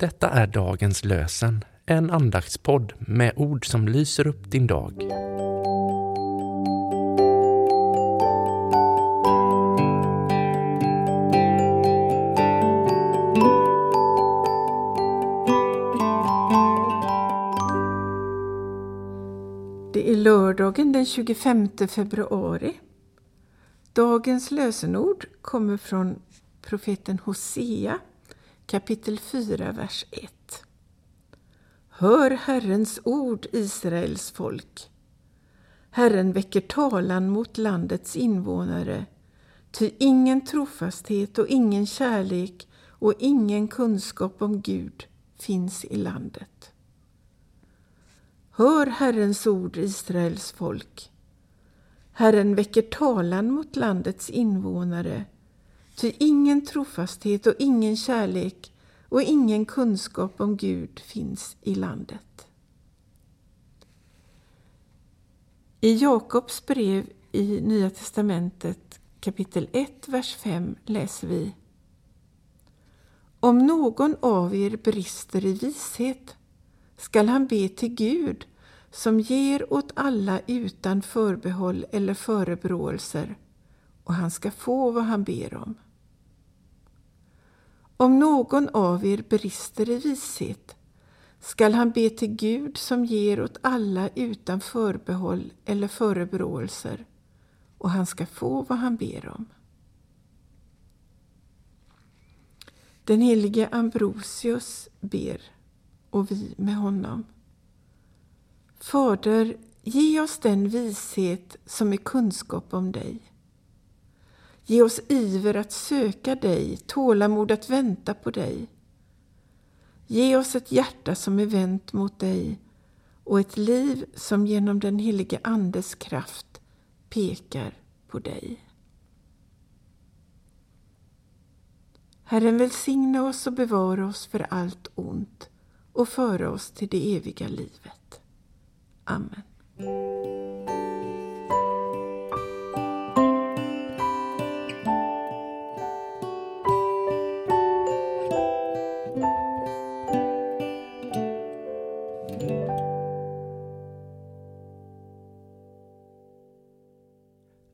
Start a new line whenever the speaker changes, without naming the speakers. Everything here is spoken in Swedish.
Detta är dagens lösen, en andaktspodd med ord som lyser upp din dag.
Det är lördagen den 25 februari. Dagens lösenord kommer från profeten Hosea kapitel 4, vers 1. Hör Herrens ord, Israels folk. Herren väcker talan mot landets invånare, ty ingen trofasthet och ingen kärlek och ingen kunskap om Gud finns i landet. Hör Herrens ord, Israels folk. Herren väcker talan mot landets invånare, ty ingen trofasthet och ingen kärlek och ingen kunskap om Gud finns i landet. I Jakobs brev i Nya testamentet kapitel 1, vers 5 läser vi Om någon av er brister i vishet skall han be till Gud som ger åt alla utan förbehåll eller förebråelser och han ska få vad han ber om. Om någon av er brister i vishet skall han be till Gud som ger åt alla utan förbehåll eller förebråelser och han ska få vad han ber om. Den helige Ambrosius ber och vi med honom. Fader, ge oss den vishet som är kunskap om dig. Ge oss iver att söka dig, tålamod att vänta på dig. Ge oss ett hjärta som är vänt mot dig och ett liv som genom den helige Andes kraft pekar på dig. Herren välsigna oss och bevara oss för allt ont och föra oss till det eviga livet. Amen.